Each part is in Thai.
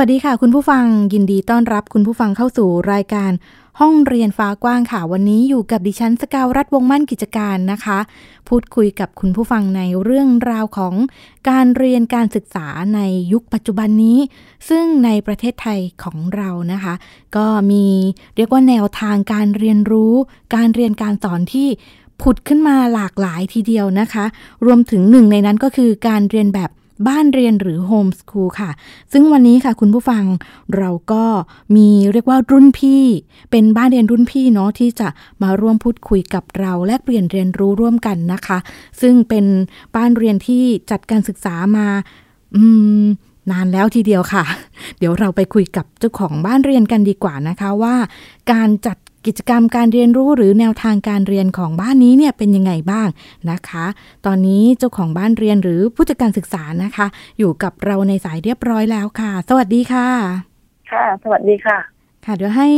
วัสดีค่ะ คุณผู้ฟังยินดีต้อนรับคุณผู้ฟังเข้าสู่รายการ ห้องเรียนฟ้ากว้างค่ะ วันนี้อยู่กับดิฉันสกาวรัฐวงมั่นกิจการนะคะ พูดคุยกับคุณผู้ฟังในเรื่องราวของการเรียนการศึกษาในยุคปัจจุบันนี้ ซึ่งในประเทศไทยของเรานะคะ ก็มีเรียกว่าแนวทางการเรียนรู้ การเรียนการสอนที่ผุดขึ้นมาหลากหลายทีเดียวนะคะ รวมถึงหนึ่งในนั้นก็คือการเรียนแบบ บ้านเรียนหรือโฮมสคูลค่ะ ซึ่งวันนี้ค่ะคุณผู้ฟังเราก็มีเรียกว่ารุ่นพี่ เป็นบ้านเรียนรุ่นพี่เนาะที่จะมาร่วมพูดคุยกับเราแลกเปลี่ยนเรียนรู้ร่วมกันนะคะ ซึ่งเป็นบ้านเรียนที่จัดการศึกษามา อืมนานแล้วทีเดียวค่ะ เดี๋ยวเราไปคุยกับเจ้าของบ้านเรียนกันดีกว่านะคะว่า การจัด กิจกรรมการเรียนรู้หรือแนวทางการเรียนของบ้านนี้เนี่ยเป็นยังไงบ้างนะคะ ตอนนี้เจ้าของบ้านเรียนหรือผู้จัดการศึกษานะคะ อยู่กับเราในสายเรียบร้อยแล้วค่ะ สวัสดีค่ะ ค่ะ สวัสดีค่ะ ค่ะเดี๋ยวให้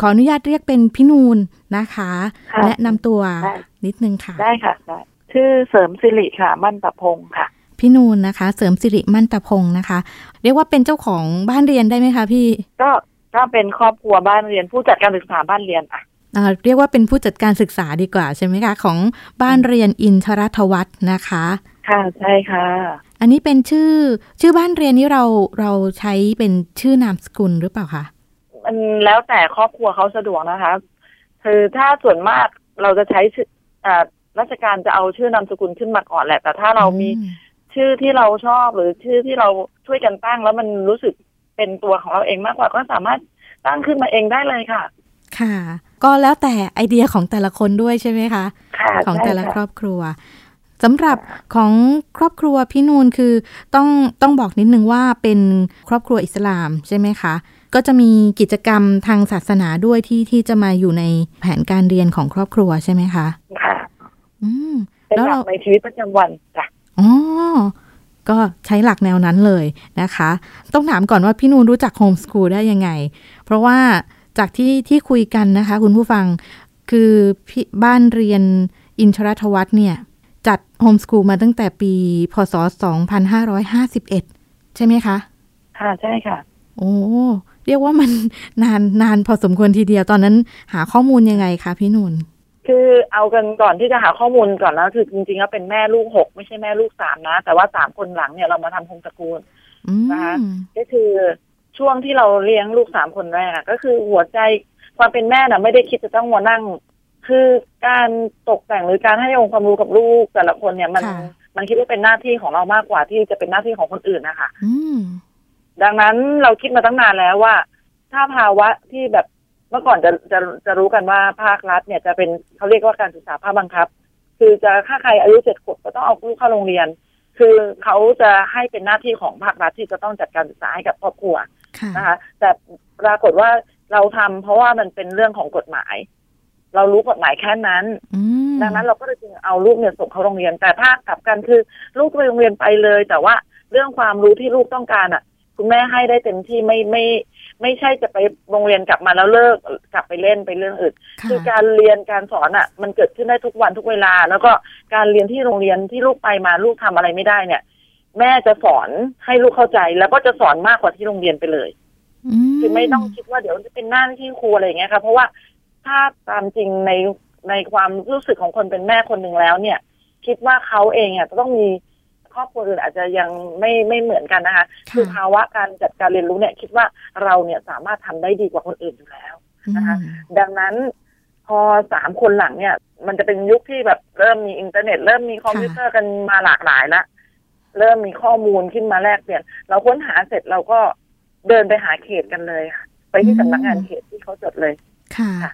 ขออนุญาตเรียกเป็นพี่นูนนะคะค่ะแนะนำตัวได้นิดนึงค่ะ ได้ค่ะได้ชื่อเสริมสิริค่ะ มั่นประพงศ์ค่ะพี่นูนนะคะ เสริมสิริมั่นตะพงศ์นะคะ เรียกว่าเป็นเจ้าของบ้านเรียนได้ไหมคะพี่ ก็ ถ้าเป็นครอบครัวบ้านเรียน ผู้จัดการศึกษาบ้านเรียนอะอ่าเรียกว่าเป็นผู้จัดการศึกษาดีกว่าใช่ไหมคะ ของบ้านเรียนอินทรัทวัฒน์นะคะ ค่ะใช่ค่ะ อันนี้เป็นชื่อชื่อบ้านเรียนนี้เราเราใช้เป็นชื่อนามสกุลหรือเปล่าคะมันแล้วแต่ครอบครัวเขาสะดวกนะคะ คือถ้าส่วนมากเราจะใช้ชื่ออ่าราชการจะเอาชื่อนามสกุลขึ้นมาก่อนแหละ แต่ถ้าเรามีอืชื่อที่เราชอบหรือชื่อที่เราช่วยกันตั้ง แล้วมันรู้สึกเป็นตัวของเราเองมากกว่าก็สามารถ ตั้งขึ้นมาเองได้เลยค่ะ ค่ะ ก็แล้วแต่ไอเดียของแต่ละคนด้วยใช่ไหมคะค่ะของใช่แต่ละค่ะครอบครัวสำหรับของครอบครัวพี่นูนคือต้องต้องบอกนิดนึงว่าเป็นครอบครัวอิสลามใช่ไหมคะ ก็จะมีกิจกรรมทางศาสนาด้วยที่ที่จะมาอยู่ในแผนการเรียนของครอบครัวใช่ไหมคะ ค่ะ อืมเป็นแล้วหลัเรากในชีวิตประจำวันจ้ะอ๋อ ก็ใช้หลักแนวนั้นเลยนะคะ ต้องถามก่อนว่าพี่นูนรู้จักโฮมส o ูลได้ยังไง เพราะว่าจากที่ที่คุยกันนะคะ คุณผู้ฟังคือพี่บ้านเรียนอินทรทวัฒน์เนี่ยจัดโฮมส o ูลมาตั้งแต่ปี พศ 2551 ใช่ไหมคะ ค่ะ ใช่ค่ะ โอ้เรียกว่ามันนานนานพอสมควรทีเดียวตอนนั้นหาข้อมูลยังไงคะพี่นุน คือเอากันก่อนที่จะหาข้อมูลก่อนนะคือจริงๆแล้วเป็นแม่ลูกหกไม่ใช่แม่ลูกสามนะ แต่ว่าสามคนหลังเนี่ยเรามาทำโฮมสกูลอืมนะคะก็คือช่วงที่เราเลี้ยงลูกสามคนแรกอะก็คือหัวใจความเป็นแม่น่ะ ไม่ได้คิดจะต้องมานั่ง คือการตกแต่งหรือการให้องค์ความรู้กับลูกแต่ละคนเนี่ยมันค่ะมันคิดว่าเป็นหน้าที่ของเรามากกว่าที่จะเป็นหน้าที่ของคนอื่นนะคะอืมดังนั้นเราคิดมาตั้งนานแล้วว่า ถ้าภาวะที่แบบเมื่อก่อนจะจะจะรู้กันว่าภาครัฐเนี่ยจะเป็นเขาเรียกว่าการศึกษาภาคบังคับ คือจะถ้าใครอายุเจ็ดขวบก็ต้องเอาลูกเข้าโรงเรียน คือเขาจะให้เป็นหน้าที่ของภาครัฐที่จะต้องจัดการศึกษาให้กับครอบครัวค่ะนะคะแต่ปรากฏว่าเราทำเพราะว่ามันเป็นเรื่องของกฎหมาย เรารู้กฎหมายแค่นั้นอืมดังนั้นเราก็เลยจึงเอาลูกเนี่ยส่งเข้าโรงเรียน แต่ถ้ากลับกันคือ ลูกไปโรงเรียนไปเลย แต่ว่าเรื่องความรู้ที่ลูกต้องการอะ คุณแม่ให้ได้เต็มที่ไม่ไม่ไม่ใช่จะไปโรงเรียนกลับมาแล้วเลิกกลับไปเล่นไปเรื่องอื่นค่ะคือการเรียนการสอนอะ มันเกิดขึ้นได้ทุกวันทุกเวลา แล้วก็การเรียนที่โรงเรียนที่ลูกไปมาลูกทำอะไรไม่ได้เนี่ย แม่จะสอนให้ลูกเข้าใจ แล้วก็จะสอนมากกว่าที่โรงเรียนไปเลยคือไม่ต้องคิดว่าเดี๋ยวจะเป็นหน้าที่ครูอะไรอย่างเงี้ยค่ะเพราะว่าถ้าตามจริงในในความรู้สึกของคนเป็นแม่คนหนึ่งแล้วเนี่ย คิดว่าเขาเองอะจะต้องมี ครอบครัวอื่นอาจจะยังไม่ไม่เหมือนกันนะคะค่ะคือภาวะการจัดการเรียนรู้เนี่ยคิดว่าเราเนี่ยสามารถทำได้ดีกว่าคนอื่นอยู่แล้วนะคะดังนั้นพอสามคนหลังเนี่ย มันจะเป็นยุคที่แบบเริ่มมีอินเทอร์เน็ต เริ่มมีคอมพิวเตอร์กันมาหลากหลายละเริ่มมีข้อมูลขึ้นมาแลกเปลี่ยน เราค้นหาเสร็จเราก็เดินไปหาเขตกันเลยค่ะ ไปที่สำนักงานเขตที่เขาจดเลย ค่ะค่ะ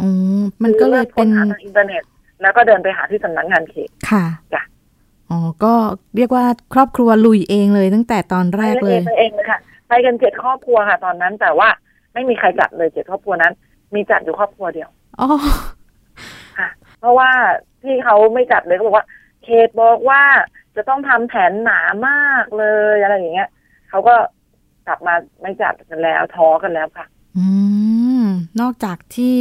อืมมันก็เลยเป็นคือริ่มค้นหาทางอินเทอร์เน็ต แล้วก็เดินไปหาที่สำนักงานเขตค่ะจ้ะ อ๋อ ก็เรียกว่าครอบครัวลุยเองเลยตั้งแต่ตอนแรกเลยไปเองเลยค่ะ ไปกันเจ็ดครอบครัวค่ะ ตอนนั้นแต่ว่าไม่มีใครจัดเลยเจ็ดครอบครัวนั้น มีจัดอยู่ครอบครัวเดียวอ๋อค่ะ เพราะว่าที่เขาไม่จัดเลยเขาบอกว่าเขตบอกว่าจะต้องทำแผนหนามากเลยอะไรอย่างเงี้ยเขาก็กลับมาไม่จัดกันแล้วท้อกันแล้วค่ะ อืม นอกจากที่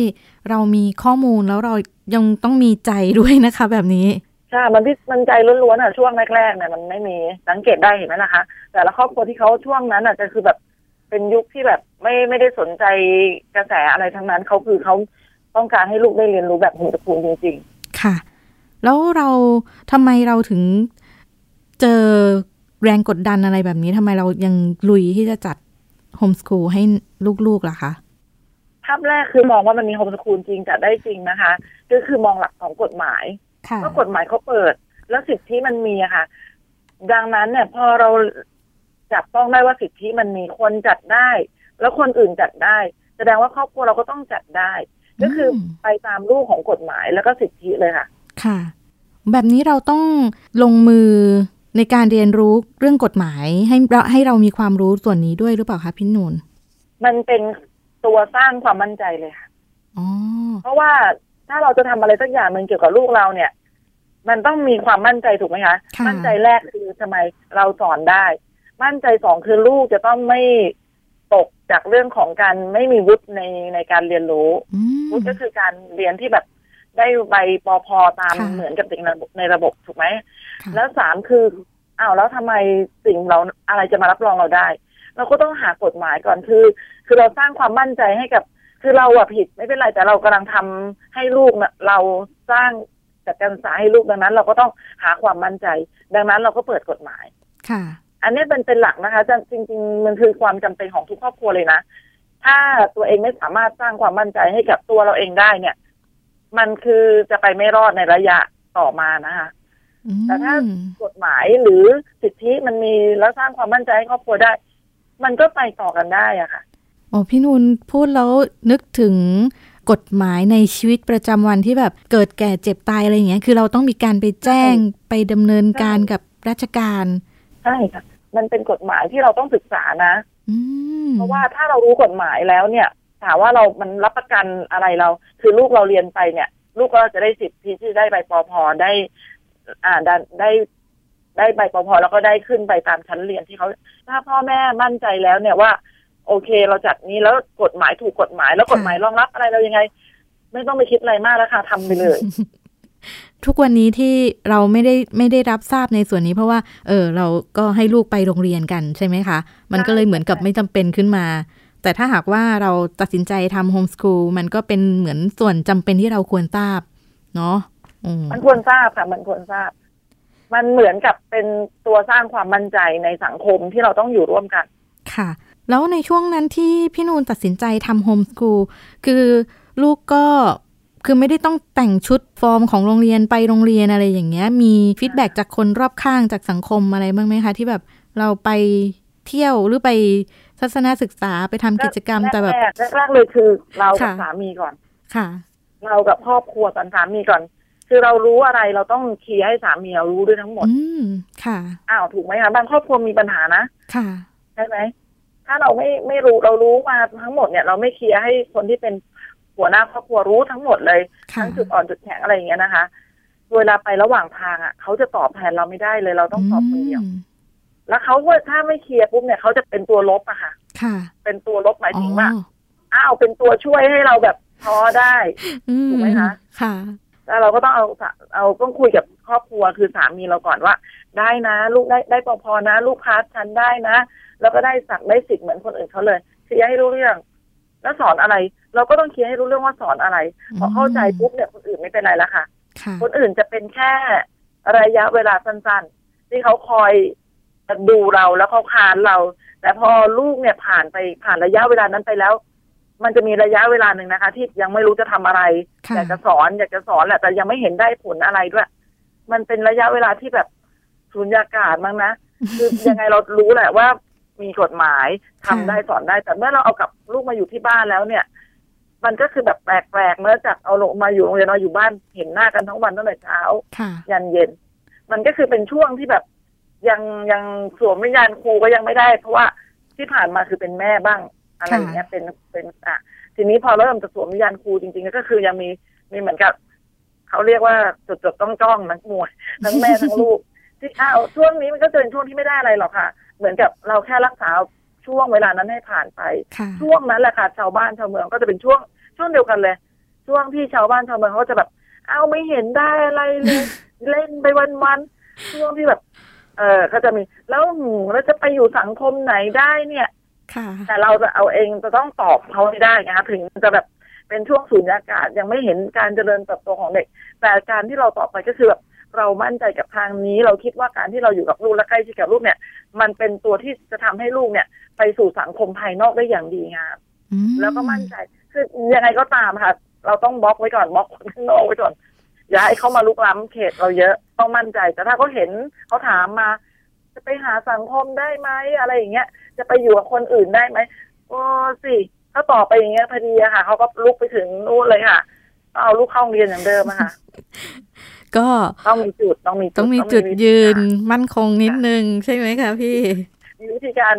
เรามีข้อมูลแล้วเรายังต้องมีใจด้วยนะคะ แบบนี้ ใช่ มันที่มันใจล้วนๆอะช่วงแรกๆเนี่ยมันไม่มีสังเกตได้เห็นไหมล่ะคะ แต่ละครอบครัวที่เขาช่วงนั้นอะจะคือแบบเป็นยุคที่แบบไม่ไม่ได้สนใจกระแสอะไรทั้งนั้นเขาคือเขาต้องการให้ลูกได้เรียนรู้แบบโฮมสกูลจริงค่ะ แล้วเราทำไมเราถึงเจอแรงกดดันอะไรแบบนี้ทำไมเรายังลุยที่จะจัดโฮมสคูลให้ลูกๆล่ะคะๆภาพแรกคือมองว่ามันมีโฮมสกูลจริงจัดได้จริงนะคะ ก็คือมองหลักของกฎหมาย ค่ะว่ากฎหมายเขาเปิด แล้วสิทธิมันมีอะค่ะ ดังนั้นเนี่ย พอเราจับต้องได้ว่าสิทธิมันมีคนจัดได้ แล้วคนอื่นจัดได้ แสดงว่าครอบครัวเราก็ต้องจัดได้ ก็คืออมไปตามรูปของกฎหมายแล้วก็สิทธิเลยค่ะ ค่ะ แบบนี้เราต้องลงมือในการเรียนรู้เรื่องกฎหมายให้เราให้เรามีความรู้ส่วนนี้ด้วยหรือเปล่าคะพี่นูนมันเป็นตัวสร้างความมั่นใจเลยค่ะอ๋อเพราะว่า ถ้าเราจะทำอะไรสักอย่างหนึ่งเกี่ยวกับลูกเราเนี่ย มันต้องมีความมั่นใจถูกไหมคะค่ะมั่นใจแรกคือทำไมเราสอนได้ มั่นใจสองคือลูกจะต้องไม่ตกจากเรื่องของการไม่มีวุฒิในในการเรียนรู้อืมวุฒิก็คือการเรียนที่แบบได้ใบปอพอตามค่ะเหมือนกับเด็กในระบบในระบบถูกไหมค่ะแล้วสามคืออ้าวแล้วทำไมสิ่งเราอะไรจะมารับรองเราได้ เราก็ต้องหากฎหมายก่อนคือ คือเราสร้างความมั่นใจให้กับ คือเราอะผิดไม่เป็นไรแต่เรากำลังทำให้ลูกนะเราสร้างจัดการศึกษาให้ลูกดังนั้น เราก็ต้องหาความมั่นใจ ดังนั้นเราก็เปิดกฎหมาย ค่ะ อันนี้เป็นเป็นหลักนะคะจะจริงๆมันคือความจำเป็นของทุกครอบครัวเลยนะถ้าตัวเองไม่สามารถสร้างความมั่นใจให้กับตัวเราเองได้เนี่ย มันคือจะไปไม่รอดในระยะต่อมานะคะอืมแต่ถ้ากฎหมายหรือสิทธิมันมีแล้วสร้างความมั่นใจให้ครอบครัวได้ มันก็ไปต่อกันได้อะค่ะ โอ้พี่นูนพูดแล้วนึกถึงกฎหมายในชีวิตประจำวันที่แบบเกิดแก่เจ็บตายอะไรอย่างเงี้ย คือเราต้องมีการไปแจ้งไปดำเนินการกับราชการใช่ค่ะมันเป็นกฎหมายที่เราต้องศึกษานะอืมเพราะว่าถ้าเรารู้กฎหมายแล้วเนี่ย ถามว่าเรามันรับประกันอะไรเรา คือลูกเราเรียนไปเนี่ย ลูกก็จะได้สิทธิที่ได้ใบปอพอได้ อ่าได้ได้ได้ใบปอพอแล้วก็ได้ขึ้นไปตามชั้นเรียนที่เขาถ้าพ่อแม่มั่นใจแล้วเนี่ยว่า โอเค เราจัดนี้แล้วกฎหมายถูกกฎหมาย แล้วกฎหมายรองรับอะไรเรายังไง ไม่ต้องไปคิดอะไรมากแล้วค่ะทำไปเลย ทุกวันนี้ที่เราไม่ได้ไม่ได้รับทราบในส่วนนี้เพราะว่า เออ เราก็ให้ลูกไปโรงเรียนกันใช่ไหมคะ มันก็เลยเหมือนกับไม่จำเป็นขึ้นมา แต่ถ้าหากว่าเราตัดสินใจทำโฮมส o ูลมันก็เป็นเหมือนส่วนจำเป็นที่เราควรทราบ เนาะอืมมันควรทราบค่ะมันควรทราบ มันเหมือนกับเป็นตัวสร้างความมั่นใจในสังคมที่เราต้องอยู่ร่วมกัน ค่ะ แล้วในช่วงนั้นที่พี่นูนตัดสินใจทำโฮมส o ูลคือลูกก็คือไม่ได้ต้องแต่งชุดฟอร์มของโรงเรียนไปโรงเรียนอะไรอย่างเงี้ย มีฟีดแบ็จากคนรอบข้างจากสังคมอะไรบ้างไหมคะ ที่แบบเราไปเที่ยวหรือไปทัศนศึกษาไปทำกิจกรรมแต่แบบแรกๆแรกๆเลยคือเรากับค่ะสามีก่อนค่ะ เรากับครอบครัวกับสามีก่อน คือเรารู้อะไรเราต้องเคลียร์ให้สามีเรารู้ด้วยทั้งหมด อืมค่ะ อ้าวถูกไหมคะบางครอบครัวมีปัญหานะค่ะใช่ไหม ถ้าเราไม่ไม่รู้เรารู้มาทั้งหมดเนี่ย เราไม่เคลียร์ให้คนที่เป็นหัวหน้าครอบครัวรู้ทั้งหมดเลยค่ะทั้งจุดอ่อนจุดแข็งอะไรอย่างเงี้ยนะคะเวลาไประหว่างทางอะเขาจะตอบแทนเราไม่ได้เลย เราต้องตอบคนเดียวมแล้วเขาว่าถ้าไม่เคลียร์ปุ๊บเนี่ยเขาจะเป็นตัวลบอะค่ะ ค่ะ เป็นตัวลบหมายอ๋ถึงว่าออ้าวเป็นตัวช่วยให้เราแบบท้อได้อืถูกไหมคะค่ะแล้วเราก็ต้องเอาเอาต้องคุยกับครอบครัวคือสามีเราก่อนว่า ได้นะ ลูกได้ได้ปอพอนะ ลูกค้าฉันได้นะ แล้วก็ได้สักได้สิทธิ์เหมือนคนอื่นเขาเลยเคลียร์ให้รู้เรื่อง แล้วสอนอะไร เราก็ต้องเคลียร์ให้รู้เรื่องว่าสอนอะไรพอเข้าใจปุ๊บเนี่ยคนอื่นไม่เป็นไรแล้วค่ะค่ะ คนอื่นจะเป็นแค่ระยะเวลาสั้นๆ ที่เขาคอยดูเราแล้วเขาคานเรา แต่พอลูกเนี่ยผ่านไปผ่านระยะเวลานั้นไปแล้ว มันจะมีระยะเวลาหนึ่งนะคะ ที่ยังไม่รู้จะทำอะไรค่ะอยากจะสอนอยากจะสอนแหละแต่ยังไม่เห็นได้ผลอะไรด้วย มันเป็นระยะเวลาที่แบบสุญญากาศมั้งนะคือยังไงเรารู้แหละว่า มีกฎหมายทำได้สอนได้ แต่เมื่อเราเอากับลูกมาอยู่ที่บ้านแล้วเนี่ย มันก็คือแบบแปลกๆเมื่อจากเอาลงมาอยู่โรงเรียนเราอยู่บ้านเห็นหน้ากันทั้งวันตั้งแต่เช้าค่ะยันเย็น มันก็คือเป็นช่วงที่แบบยังยังสวมวิญญาณครูก็ยังไม่ได้ เพราะว่าที่ผ่านมาคือเป็นแม่บ้างอะไรอย่างเงี้ยเป็นเป็นอะทีนี้พอเริ่มจะสวมวิญญาณครูจริง ๆ ก็คือยังมีมีเหมือนกับเขาเรียกว่าจดจดต้องจ้องนักมวยทั้งแม่ทั้งลูกที่อ้าวช่วงนี้มันก็จะเป็นช่วงที่ไม่ได้อะไรหรอกค่ะ เหมือนกับเราแค่รักษาช่วงเวลานั้นให้ผ่านไปค่ะช่วงนั้นแหละค่ะชาวบ้านชาวเมืองก็จะเป็นช่วงช่วงเดียวกันเลย ช่วงที่ชาวบ้านชาวเมืองเขาจะแบบ เอาไม่เห็นได้อะไรเลยเล่นไปวันๆช่วงที่แบบ เออก็จะมี แล้วหืมแล้วจะไปอยู่สังคมไหนได้เนี่ยค่ะแต่เราจะเอาเองจะต้องตอบเขาให้ได้นะคะถึงจะแบบเป็นช่วงสูญญากาศยังไม่เห็นการเจริญเติบโตของเด็ก แต่การที่เราตอบไปก็คือแบบ เรามั่นใจกับทางนี้ เราคิดว่าการที่เราอยู่กับลูกและใกล้ชิดกับลูกเนี่ย มันเป็นตัวที่จะทำให้ลูกเนี่ย ไปสู่สังคมภายนอกได้อย่างดีงามอืมแล้วก็มั่นใจคือยังไงก็ตามค่ะ เราต้องบล็อกไว้ก่อนบล็อกคนข้างนอกไว้ก่อนอย่าให้เขามาลุกล้ำเขตเราเยอะต้องมั่นใจ แต่ถ้าเขาเห็นเขาถามมา จะไปหาสังคมได้ไหมอะไรอย่างเงี้ย จะไปอยู่กับคนอื่นได้ไหมโอ้สิถ้าต่อไปอย่างเงี้ยพอดีอะค่ะเขาก็ลุกไปถึงนู่นเลยค่ะ เอาลูกเข้าโรงเรียนอย่างเดิมอะค่ะ ก็ต้องมีจุดต้องมีต้องมีจุดวิธียืนการมั่นคงนิดนึง ใช่ไหมคะพี่มีวิธีการ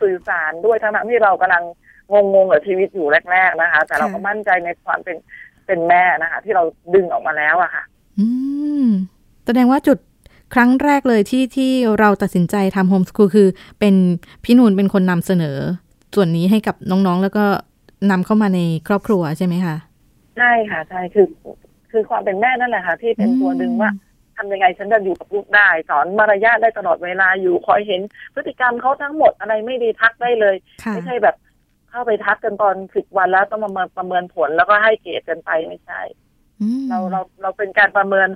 สื่อสารด้วยทั้งๆที่เรากำลังงงๆกับชีวิตอยู่แรก ๆนะคะ แต่เราก็ค่ะมั่นใจในความเป็นเป็นแม่นะคะ ที่เราดึงออกมาแล้วอะค่ะ อืมแสดงว่าจุดครั้งแรกเลยที่ที่เราตัดสินใจทำโฮมส o ูลคือ เป็นพี่นูนเป็นคนนำเสนอ ส่วนนี้ให้กับน้องๆ แล้วก็นำเข้ามาในครอบครัวใช่ไหมคะใช่ค่ะใช่คือ คือความเป็นแม่นั่นแหละค่ะ ที่เป็นตัวดึงว่าทำยังไงฉันจะอยู่กับลูกได้ สอนมารยาทได้ตลอดเวลาอยู่คอยเห็นพฤติกรรมเขาทั้งหมดอะไรไม่ดีทักได้เลยค่ะไม่ใช่แบบเข้าไปทักกันตอนสิบวันแล้วต้องมาประเมินผลแล้วก็ให้เกรดกันไปไม่ใช่อืมเราเราเราเป็นการประเมิน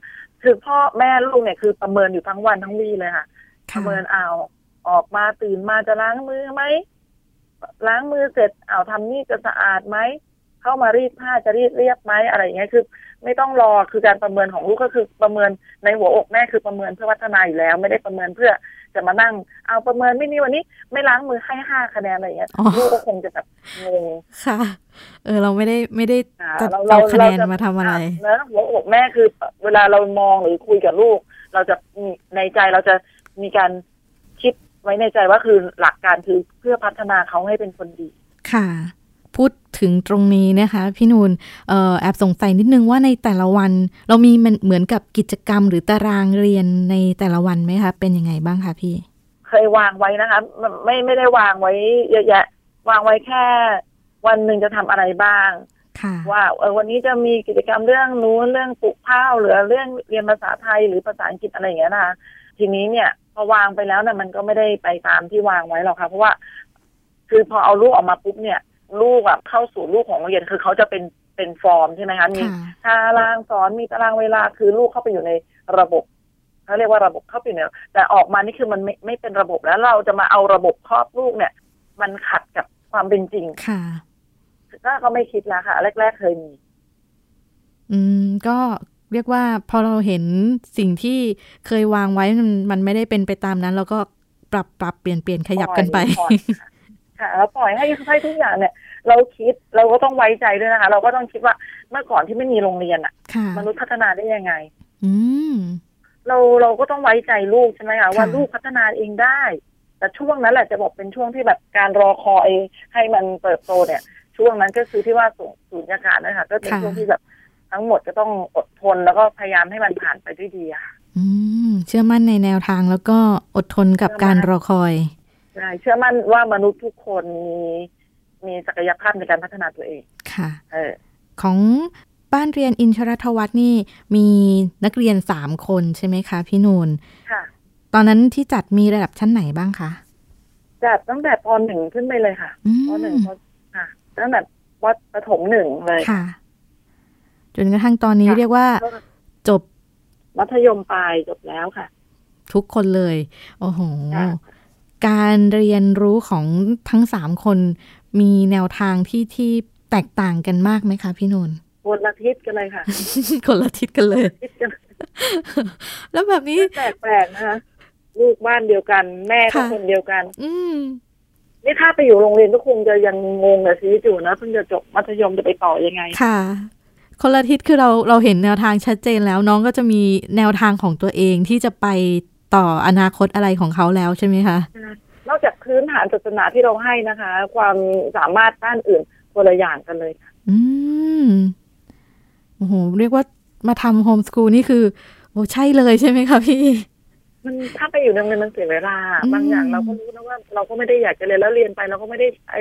คือพ่อแม่ลูกเนี่ยคือประเมินอยู่ทั้งวันทั้งวี่เลยค่ะปค่ะระเมินเอาออกมาตื่นมาจะล้างมือไหมล้างมือเสร็จเอาทำนี่จะสะอาดไหม เข้ามารีดผ้าจะรีดเรียบไหมอะไรอย่างเงี้ยคือ ไม่ต้องรอคือการประเมินของลูกก็คือประเมินในหัวอกแม่คือประเมินเพื่อพัฒนาอยู่แล้ว ไม่ได้ประเมินเพื่อจะมานั่ง เอาประเมินไม่นี่วันนี้ไม่ล้างมือให้ห้าคะแนนอะไรอย่างเงี้ยอ๋อลูกก็คงจะแบบงงค่ะ เออเราไม่ได้ไม่ได้อ่าจะเราจะเราเอาคะแนนเราจะมาทำอะไรเนอะหัวอกแม่คือ เวลาเรามองหรือคุยกับลูก เราจะมีในใจเราจะมีการคิดไว้ในใจว่าคือหลักการคือเพื่อพัฒนาเขาให้เป็นคนดีค่ะ พูดถึงตรงนี้นะคะ พี่นูนเอ่อแอบสงสัยนิดนึงว่าในแต่ละวัน เรามีมันเหมือนกับกิจกรรมหรือตารางเรียนในแต่ละวันไหมคะ เป็นยังไงบ้างคะพี่ เคยวางไว้นะคะ ไม่ไม่ไม่ได้วางไว้เยอะแยะ วางไว้แค่ วันหนึ่งจะทำอะไรบ้างค่ะว่าเออวันนี้จะมีกิจกรรมเรื่องนู้นเรื่องปลูกข้าวหรือเรื่องเรียนภาษาไทยหรือภาษาอังกฤษอะไรอย่างเงี้ยนะคะทีนี้เนี่ยพอวางไปแล้วเนี่ยมันก็ไม่ได้ไปตามที่วางไว้หรอกค่ะเพราะว่า คือพอเอาลูกออกมาปุ๊บเนี่ย ลูกอะเข้าสู่ลูกของโรงเรียนคือเขาจะเป็นเป็นฟอร์มใช่ไหมคะมีค่ะตารางสอนมีตารางเวลาคือลูกเข้าไปอยู่ในระบบเขาเรียกว่าระบบเข้าไปอยู่ในแต่ออกมานี่คือมันไม่ไม่เป็นระบบแล้วเราจะมาเอาระบบครอบลูกเนี่ย มันขัดกับความเป็นจริงค่ะก็ก็ไม่คิดแล้วค่ะแรก ๆ เคยมี อืมก็เรียกว่าพอเราเห็นสิ่งที่เคยวางไว้มันมันไม่ได้เป็นไปตามนั้นเราก็ปรับปรับเปลี่ยนเปลี่ยนขยับกันไปปล่อย ค่ะค่ะแล้วปล่อยให้ให้ทุกอย่างเนี่ย เราคิดเราก็ต้องไว้ใจด้วยนะคะ เราก็ต้องคิดว่าเมื่อก่อนที่ไม่มีโรงเรียนอะค่ะมนุษย์พัฒนาได้ยังไง อืมเราเราก็ต้องไว้ใจลูกใช่ไหมคะว่าค่ะลูกพัฒนาเองได้ แต่ช่วงนั้นแหละจะบอกเป็นช่วงที่แบบการรอคอยให้มันเติบโตเนี่ย ช่วงนั้นก็คือที่ว่าสูสูญญากาศนะคะก็เป็นช่วงที่แบบทั้งหมดก็ต้องอดทนแล้วก็พยายามให้มันผ่านไปด้วยดีอะค่ะอืมเชื่อมั่นในแนวทางแล้วก็อดทนกับการรอคอย ใช่เชื่อมั่นว่ามนุษย์ทุกคนมีมีศักยภาพในการพัฒนาตัวเองค่ะเออของบ้านเรียนอินทรทวัฒน์นี่มีนักเรียนสามคนใช่ไหมคะ พี่นูนค่ะ ตอนนั้นที่จัดมีระดับชั้นไหนบ้างคะจัดตั้งแต่ปหนึ่งขึ้นไปเลยค่ะอืมปหนึ่งปค่ะตั้งแต่วัดประถมหนึ่งเลยค่ะ จนกระทั่งตอนนี้ค่ะเรียกว่าก็จบมัธยมปลายจบแล้วค่ะ ทุกคนเลย โอ้โหค่ะ การเรียนรู้ของทั้งสามคน มีแนวทางที่ที่แตกต่างกันมากไหมคะพี่นนท์คนละทิศกันเลยค่ะ คนละทิศกันเลยทิศกันแล้วแบบนี้แปลกๆนะคะลูกบ้านเดียวกัน แม่ก็ค่ะคนเดียวกัน อืมนี่ถ้าไปอยู่โรงเรียนก็คงจะยังงงกับชีวิตอยู่นะเพิ่งจะจบมัธยมจะไปต่อยังไง ค่ะ คนละทิศคือเราเราเห็นแนวทางชัดเจนแล้วน้องก็จะมีแนวทางของตัวเองที่จะไป ต่ออนาคตอะไรของเขาแล้วใช่ไหมคะ นอกจากพื้นฐานศาสนาที่เราให้นะคะ ความสามารถด้านอื่นคนละอย่างกันเลยค่ะ อืมโอ้โหเรียกว่ามาทำโฮมสกูลนี่คือ โอ้ใช่เลยใช่ไหมคะพี่มันถ้าไปอยู่โรงเรียนมันเสียเวลาอืมบางอย่างเราก็รู้นะว่า เราก็ไม่ได้อยากจะเรียนแล้วเรียนไปเราก็ไม่ได้ใช้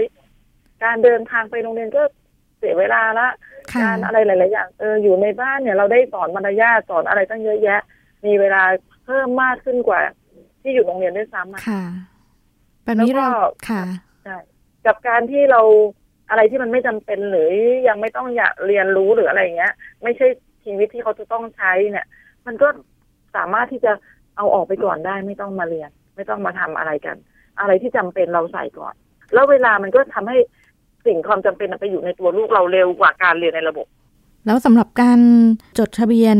การเดินทางไปโรงเรียนก็เสียเวลาละค่ะการอะไรหลาย ๆ อย่างเอออยู่ในบ้านเนี่ยเราได้สอนมารยาทสอนอะไรตั้งเยอะแยะ มีเวลา เพิ่มมากขึ้นกว่า ที่อยู่โรงเรียนด้วยซ้ำอะค่ะแบบนี้แล้วเราก็ค่ะใช่กับการที่เราอะไรที่มันไม่จำเป็นหรือยังไม่ต้องอยากเรียนรู้หรืออะไรอย่างเงี้ย ไม่ใช่ชีวิตที่เขาจะต้องใช้เนี่ย มันก็สามารถที่จะเอาออกไปก่อนได้ไม่ต้องมาเรียน ไม่ต้องมาทำอะไรกัน อะไรที่จำเป็นเราใส่ก่อน แล้วเวลามันก็ทำให้สิ่งความจำเป็นไปอยู่ในตัวลูกเราเร็วกว่าการเรียนในระบบ แล้วสำหรับการจดทะเบียน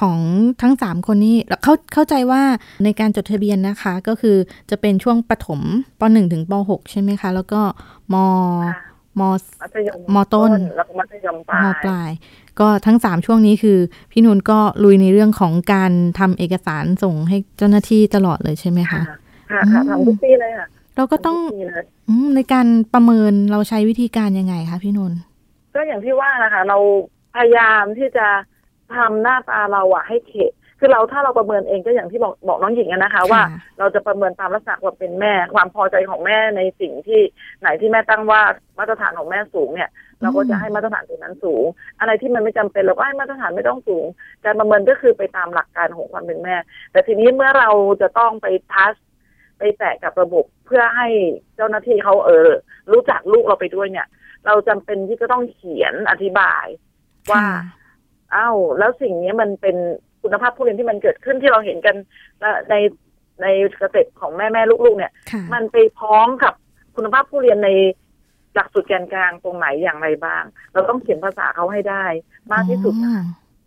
ของทั้งสามคนนี้เข้าเข้าใจว่าในการจดทะเบียนนะคะ ก็คือจะเป็นช่วงประถมป .1 ถึงป .6 ใช่ไหมคะ แล้วก็มค่ะมมัธยมมต้นแล้วก็มัธยมปลามยปลาย ก็ทั้งสามช่วงนี้คือ พี่นุนก็ลุยในเรื่องของการทำเอกสารส่งให้เจ้าหน้าที่ตลอดเลยใช่ไหมคะค่ะค่ะค่ะอืมทำทุกปีเลยค่ะ เราก็ต้องทำทุกปีเลยอืมในการประเมินเราใช้วิธีการยังไงคะพี่นุนก็อย่างที่ว่านะคะเราพยายามที่จะ ทำหน้าตาเราอะให้เขตคือเราถ้าเราประเมินเองก็อย่างที่บอกบอกน้องหญิงอะนะคะ ว่าเราจะประเมินตามลักษณะความเป็นแม่ ความพอใจของแม่ในสิ่งที่ไหนที่แม่ตั้งว่ามาตรฐานของแม่สูงเนี่ย เราก็จะให้มาตรฐานตรงนั้นสูง อะไรที่มันไม่จำเป็นเราก็ให้มาตรฐานไม่ต้องสูง การประเมินก็คือไปตามหลักการของความเป็นแม่ แต่ทีนี้เมื่อเราจะต้องไปทัชไปแตะกับระบบเพื่อให้เจ้าหน้าที่เขาเออ รู้จักลูกเราไปด้วยเนี่ย เราจำเป็นที่จะต้องเขียนอธิบายว่าค่ะ อ้าวแล้วสิ่งนี้มันเป็นคุณภาพผู้เรียนที่มันเกิดขึ้นที่เราเห็นกันในในสเต็ปของแม่แม่ลูกๆเนี่ยค่ะมันไปพ้องกับคุณภาพผู้เรียนในหลักสูตรแกนกลางตรงไหนอย่างไรบ้าง เราต้องเขียนภาษาเขาให้ได้ มากที่สุดอ๋อ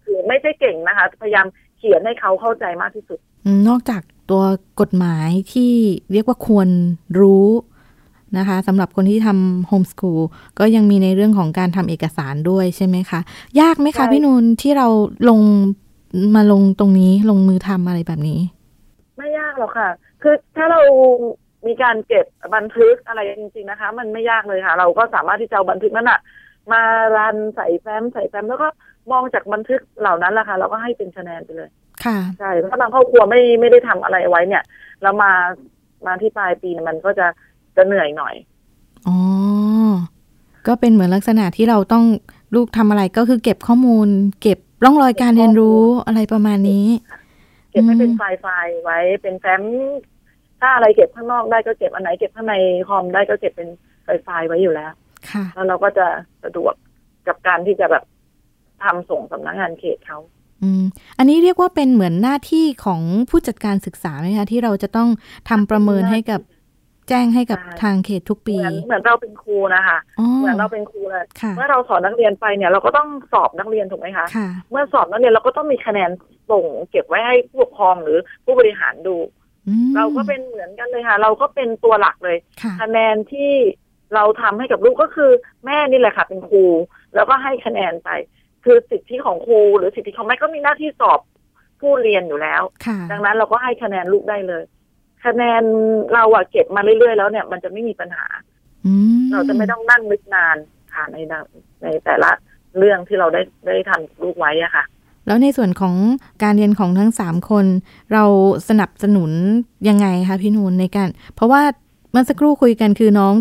คือไม่ใช่เก่งนะคะ พยายามเขียนให้เขาเข้าใจมากที่สุดอืมนอกจากตัวกฎหมายที่เรียกว่าควรรู้ นะคะสำหรับคนที่ทำโฮมส o ูลก็ยังมีในเรื่องของการทำเอกสารด้วยใช่ไหมคะ ยากไหมคะใช่พี่นุนที่เราลงมาลงตรงนี้ลงมือทำอะไรแบบนี้ ไม่ยากหรอกค่ะ คือถ้าเรามีการเก็บบันทึกอะไรจริงๆนะคะ มันไม่ยากเลยค่ะ เราก็สามารถที่จะเอาบันทึกนั้นอะมารันใส่แฟ้มใส่แฟ้มแล้วก็มองจากบันทึกเหล่านั้นแหละค่ะเราก็ให้เป็นคะแนนไปเลย ค่ะใช่ถ้าบางครอบครัวไม่ไม่ได้ทำอะไรไว้เนี่ย แล้วมามาที่ปลายปีเนี่ยมันก็จะ จะเหนื่อยหน่อย อ๋อ ก็เป็นเหมือนลักษณะที่เราต้องลูกทำอะไรก็คือเก็บข้อมูล เก็บร่องรอยการเรียนรู้อะไรประมาณนี้ เก็บให้เป็นอืมไฟล์ไฟล์ไว้เป็นแฟ้มถ้าอะไรเก็บข้างนอกได้ก็เก็บอันไหนเก็บข้างในคอมได้ก็เก็บเป็นไฟล์ไฟล์ไว้อยู่แล้ว ค่ะ แล้วเราก็จะสะดวกกับการที่จะแบบทำส่งสำนักงานเขตเขาอืมอันนี้เรียกว่าเป็นเหมือนหน้าที่ของผู้จัดการศึกษาไหมคะที่เราจะต้องทำประเมินให้กับ แจ้งให้กับใช่ทางเขตทุกปีเหมือนเหมือนเราเป็นครูนะคะอ๋อเหมือนเราเป็นครูเลยค่ะเมื่อเราสอนนักเรียนไปเนี่ยเราก็ต้องสอบนักเรียนถูกไหมคะค่ะเมื่อสอบนักเรียนเราก็ต้องมีคะแนนส่งเก็บไว้ให้ผู้ปกครองหรือผู้บริหารดูอืมเราก็เป็นเหมือนกันเลยค่ะ เราก็เป็นตัวหลักเลยค่ะคะแนนที่เราทำให้กับลูกก็คือแม่นี่แหละค่ะ เป็นครู แล้วก็ให้คะแนนไป คือสิทธิของครู หรือสิทธิของแม่ก็มีหน้าที่สอบผู้เรียนอยู่แล้วค่ะดังนั้นเราก็ให้คะแนนลูกได้เลย คะแนนเราอะเก็บมาเรื่อยๆแล้วเนี่ยมันจะไม่มีปัญหาอืมเราจะไม่ต้องนั่งนึกนานค่ะในดังในแต่ละเรื่องที่เราได้ได้ทำลูกไว้อะค่ะ แล้วในส่วนของการเรียนของทั้งสามคน เราสนับสนุนยังไงคะพี่นูนในการ เพราะว่าเมื่อสักครู่คุยกันคือน้อง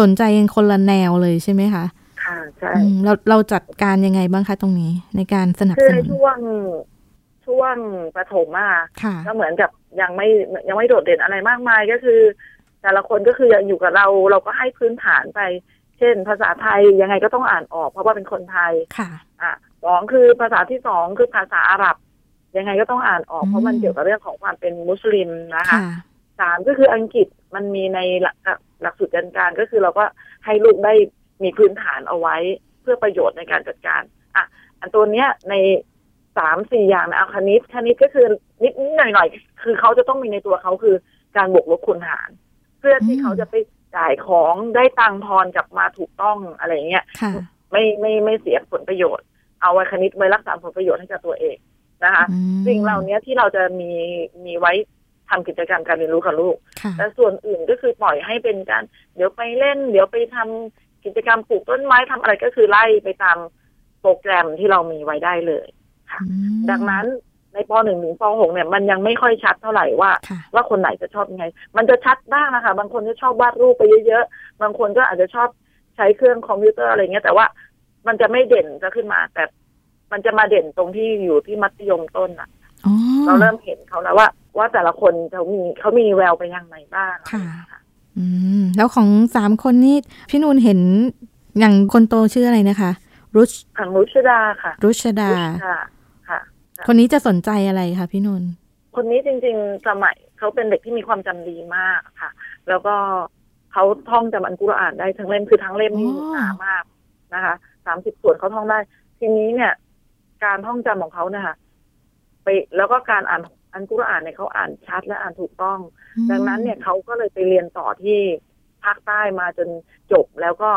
สนใจกันคนละแนวเลยใช่ไหมคะค่ะใช่อืมเราเราจัดการยังไงบ้างคะตรงนี้ ในการสนับคือสในนุนช่วงช่วงประถมอะค่ะก็เหมือนกับ ยังไม่ยังไม่โดดเด่นอะไรมากมายก็คือ แต่ละคนก็คือยังอยู่กับเราเราก็ให้พื้นฐานไป เช่น ภาษาไทยยังไงก็ต้องอ่านออก เพราะว่าเป็นคนไทยค่ะ อะสองคือภาษาที่สองคือภาษาอาหรับ ยังไงก็ต้องอ่านออกอืมเพราะมันเกี่ยวกับเรื่องของความเป็นมุสลิมนะคะค่ะสามก็คืออังกฤษมันมีในหลักหลักสูตรการการก็คือเราก็ให้ลูกได้มีพื้นฐานเอาไว้เพื่อประโยชน์ในการจัดการอะอันตัวเนี้ยใน สามสี่อย่างนะเอาคณิตคณิตก็คือนิดนิดหน่อยหน่อยๆคือเขาจะต้องมีในตัวเขาคือการบวกลบคูณหาร เพื่อที่อืมเขาจะไปจ่ายของได้ตังค์ทอนกลับมาถูกต้องอะไรอย่างเงี้ยค่ะไม่ไม่ไม่เสียผลประโยชน์ เอาไว้คณิตไว้รักษาผลประโยชน์ให้กับตัวเองนะคะอืมสิ่งเหล่านี้ที่เราจะมีมีไว้ทำกิจกรรมการเรียนรู้กับลูกค่ะแต่ส่วนอื่นก็คือปล่อยให้เป็นการ เดี๋ยวไปเล่น เดี๋ยวไปทำกิจกรรมปลูกต้นไม้ทำอะไรก็คือไล่ไปตามโปรแกรมที่เรามีไว้ได้เลยอืม ดังนั้นในปหนึ่งถึงปหกเนี่ยมันยังไม่ค่อยชัดเท่าไหร่ว่าค่ะว่าคนไหนจะชอบยังไง มันจะชัดบ้างนะคะ บางคนจะชอบวาดรูปไปเยอะๆ บางคนก็อาจจะชอบใช้เครื่องคอมพิวเตอร์อะไรเงี้ย แต่ว่ามันจะไม่เด่นจะขึ้นมา แต่มันจะมาเด่นตรงที่อยู่ที่มัธยมต้นอะอ๋อเราเริ่มเห็นเขาแล้วว่า ว่าแต่ละคนเขามีเขามีแววไปยังไงบ้างค่ะอืมแล้วของสามคนนี้พี่นูนเห็นอย่างคนโตชื่ออะไรนะคะ รุชทางรุชดาค่ะ รุชดารุชดา ค่ะคนนี้จะสนใจอะไรคะพี่นุนคนนี้จริง ๆ สมัยเขาเป็นเด็กที่มีความจำดีมากค่ะ แล้วก็เขาท่องจำอันกุรอานได้ทั้งเล่มคือทั้งเล่มนี่อ๋อหนามากนะคะสามสิบส่วนเขาท่องได้ ทีนี้เนี่ย การท่องจำของเขาเนี่ยค่ะไปแล้วก็การอ่านอันกุรอานเนี่ยเขาอ่านชัดและอ่านถูกต้อง ดังนั้นเนี่ยเขาก็เลยไปเรียนต่อที่ภาคใต้มาจนจบแล้วก็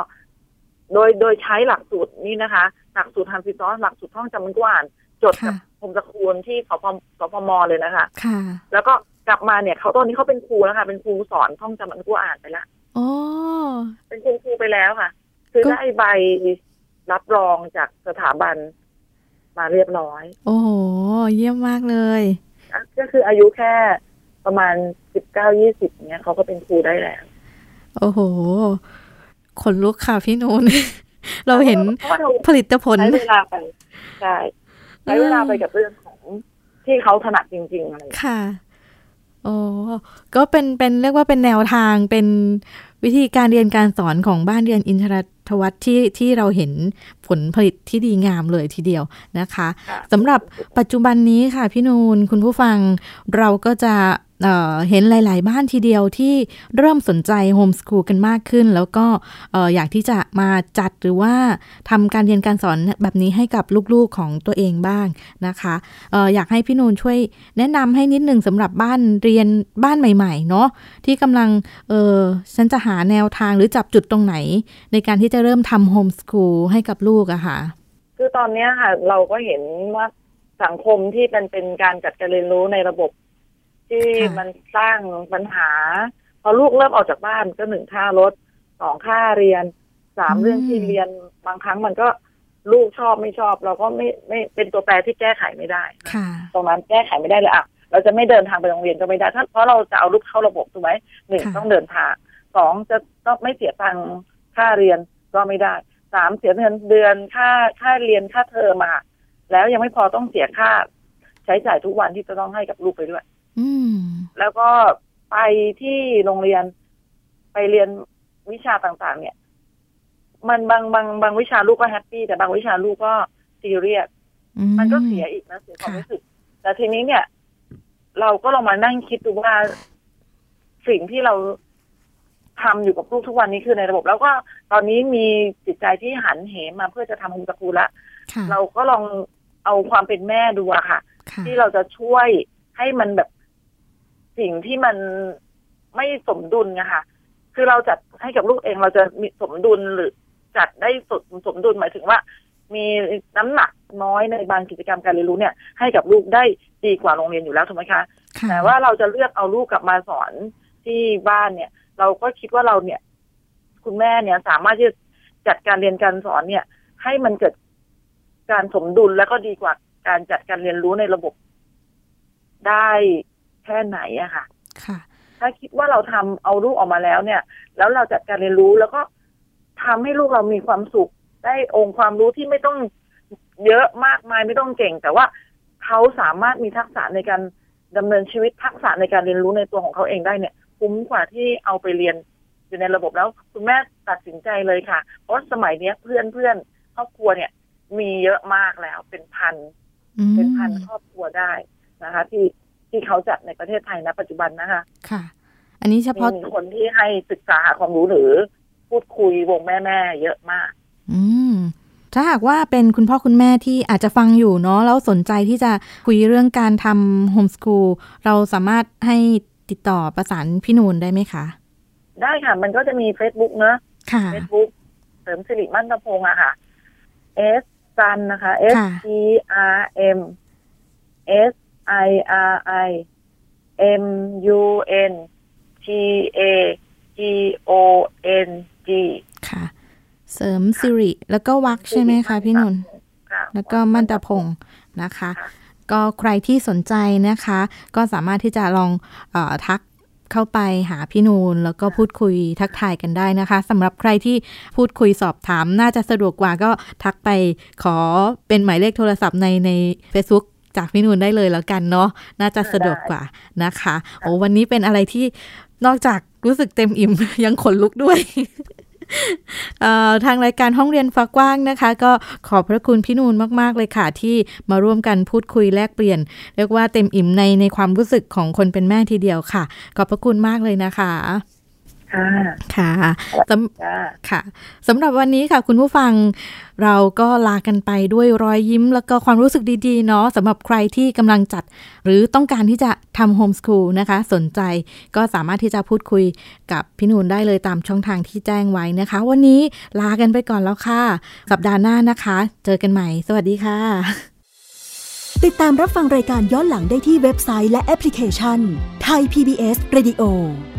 โดยโดยใช้หลักสูตรนี้นะคะ หลักสูตรทำฟิซอสหลักสูตรท่องจำมันกุรอาน จดกับค่ะผมสกูลที่สพสพมเลยนะคะ ค่ะ แล้วก็กลับมาเนี่ยเขาตอนนี้เขาเป็นครูแล้วค่ะ เป็นครูสอนท่องจำอันกุรอานไปแล้วโอ้เป็นคุณครูไปแล้วค่ะ คือก็ได้ใบรับรองจากสถาบันมาเรียบร้อย โอ้โห เยี่ยมมากเลย ก็คืออายุแค่ประมาณสิบเก้ายี่สิบเนี่ยเขาก็เป็นครูได้แล้ว โอ้โห ขนลุกค่ะพี่นูน เราเห็นเพราะว่าเราผลิตผลใช้เวลาไปใช่ ใช้เวลาไปกับเรื่องของที่เขาถนัดจริง ๆ อะไรอย่างเงี้ยค่ะโอ้ก็เป็นเป็นเรียกว่าเป็นแนวทางเป็นวิธีการเรียนการสอนของบ้านเรียนอินทรทวัฒน์ที่ที่เราเห็นผลผลิตที่ดีงามเลยทีเดียวนะคะค่ะสำหรับปัจจุบันนี้ค่ะพี่นูนคุณผู้ฟังเราก็จะ เเห็นหลาย ๆ บ้านทีเดียวที่เริ่มสนใจโฮมส o ูลกันมากขึ้น แล้วก็ออยากที่จะมาจัดหรือว่าทำการเรียนการสอนแบบนี้ให้กับลูก ๆ ของตัวเองบ้างนะคะอออยากให้พี่นูนช่วยแนะนำให้นิดนึงสำหรับบ้านเรียนบ้านใหม่ ๆ เนาะที่กำลังเออฉันจะหาแนวทางหรือจับจุดตรงไหน ในการที่จะเริ่มทำโฮมส o ูลให้กับลูกอะค่ะ คือตอนนี้ค่ะเราก็เห็นว่าสังคมที่เป็นเป็นการจัดการเรียนรู้ในระบบ ที่ค่ะมันสร้างปัญหา พอลูกเริ่มออกจากบ้านก็หนึ่งค่ารถสองค่าเรียนสามเรื่องที่เรียนบางครั้งมันก็ลูกชอบไม่ชอบ เราก็ไม่ไม่เป็นตัวแปรที่แก้ไขไม่ได้ค่ะตรงนั้นแก้ไขไม่ได้เลยอะเราจะไม่เดินทางไปโรงเรียนก็ไม่ได้ถ้าเพราะเราจะเอาลูกเข้าระบบถูกไหมหนึ่งค่ะต้องเดินทางสองจะต้องไม่เสียตังค่าเรียนก็ไม่ได้สามเสียเงินเดือนค่าค่าเรียนค่าเทอมมาแล้วยังไม่พอต้องเสียค่า ใช้จ่ายทุกวันที่จะต้องให้กับลูกไปด้วยอืม แล้วก็ไปที่โรงเรียนไปเรียนวิชาต่างๆ เนี่ย มันบางบางบางวิชาลูกก็แฮปปี้แต่บางวิชาลูกก็ซีเรียสอืมันก็เสียอีกนะเสียความค่ะรู้สึก แต่ทีนี้เนี่ย เราก็ลองมานั่งคิดดูว่าสิ่งที่เราทำอยู่กับลูกทุกวันนี้คือในระบบ แล้วก็ตอนนี้มีจิตใจที่หันเหมาเพื่อจะทำโฮมสกูลละค่ะเราก็ลองเอาความเป็นแม่ดูอะค่ะค่ะที่เราจะช่วยให้มันแบบ สิ่งที่มันไม่สมดุลนะคะคือเราจัดให้กับลูกเองเราจะมีสมดุลหรือจัดได้สมสมดุลหมายถึงว่า มีน้ำหนักน้อยในบางกิจกรรมการเรียนรู้เนี่ย ให้กับลูกได้ดีกว่าโรงเรียนอยู่แล้วถูกไหมคะค่ะแต่ว่าเราจะเลือกเอาลูกกลับมาสอนที่บ้านเนี่ย เราก็คิดว่าเราเนี่ย คุณแม่เนี่ยสามารถที่จะจัดการเรียนการสอนเนี่ย ให้มันเกิดการสมดุลแล้วก็ดีกว่าการจัดการเรียนรู้ในระบบได้แค่ไหนอะค่ะ ค่ะ ถ้าคิดว่าเราทำเอาลูกออกมาแล้วเนี่ย แล้วเราจัดการเรียนรู้แล้วก็ทำให้ลูกเรามีความสุข ได้องค์ความรู้ที่ไม่ต้องเยอะมากมายไม่ต้องเก่ง แต่ว่าเขาสามารถมีทักษะในการดำเนินชีวิตทักษะในการเรียนรู้ในตัวของเขาเองได้เนี่ย คุ้มกว่าที่เอาไปเรียนอยู่ในระบบแล้ว คุณแม่ตัดสินใจเลยค่ะ เพราะสมัยเนี้ยเพื่อนเพื่อนครอบครัวเนี่ย มีเยอะมากแล้วเป็นพันอืมเป็นพันครอบครัวได้นะคะ ที่ ที่เขาจัดในประเทศไทยณปัจจุบันนะคะ ค่ะ อันนี้เฉพาะมีคนที่ให้ศึกษาหาความรู้หรือพูดคุยวงแม่แม่ๆเยอะมาก อืมถ้าหากว่าเป็นคุณพ่อคุณแม่ที่อาจจะฟังอยู่เนาะแล้วสนใจที่จะคุยเรื่องการทำโฮมส o ูลเราสามารถให้ติดต่อประสานพี่นูนได้ไหมคะ ได้ค่ะ มันก็จะมี Facebook เนอะค่ะ Facebook เสริมสิริมั่นตะพงษ์อะค่ะ S ซันนะคะ S ค่ะ T R M S I R I M U N T A G O N G ค่ะ เสริมสิริ แล้วก็วักใช่ไหมคะพี่นุ่นค่ะแล้วก็มันตะพงศ์นะคะค่ะก็ใครที่สนใจนะคะ ก็สามารถที่จะลองเออทักเข้าไปหาพี่นูนแล้วก็พูดคุยทักทายกันได้นะคะสำหรับใครที่พูดคุยสอบถามน่าจะสะดวกกว่าก็ทักไปขอเป็นหมายเลขโทรศัพท์ในใน Facebook จากพี่นูนได้เลยแล้วกันเนาะน่าจะสะดวกกว่านะคะโอ้วันนี้เป็นอะไรที่นอกจากรู้สึกเต็มอิ่มยังขนลุกด้วยเอ่อทางรายการห้องเรียนฟ้ากว้างนะคะ ก็ขอบพระคุณพี่นูนมาก ๆ เลยค่ะ ที่มาร่วมกันพูดคุยแลกเปลี่ยน เรียกว่าเต็มอิ่มในในความรู้สึกของคนเป็นแม่ทีเดียวค่ะ ขอบพระคุณมากเลยนะคะ ค่ะค่ะสำจ้าค่ะสำหรับวันนี้ค่ะคุณผู้ฟังเราก็ลากันไปด้วยรอยยิ้ม แล้วก็ความรู้สึกดีๆ เนาะสำหรับใครที่กำลังจัด หรือต้องการที่จะทำโฮมส o ูลนะคะ สนใจก็สามารถที่จะพูดคุยกับพี่นูนได้เลยตามช่องทางที่แจ้งไว้นะคะ วันนี้ลากันไปก่อนแล้วค่ะ สัปดาห์หน้านะคะ เจอกันใหม่ สวัสดีค่ะ ติดตามรับฟังรายการย้อนหลังได้ที่เว็บไซต์และแอปพลิเคชันไทย PBS Radio ไ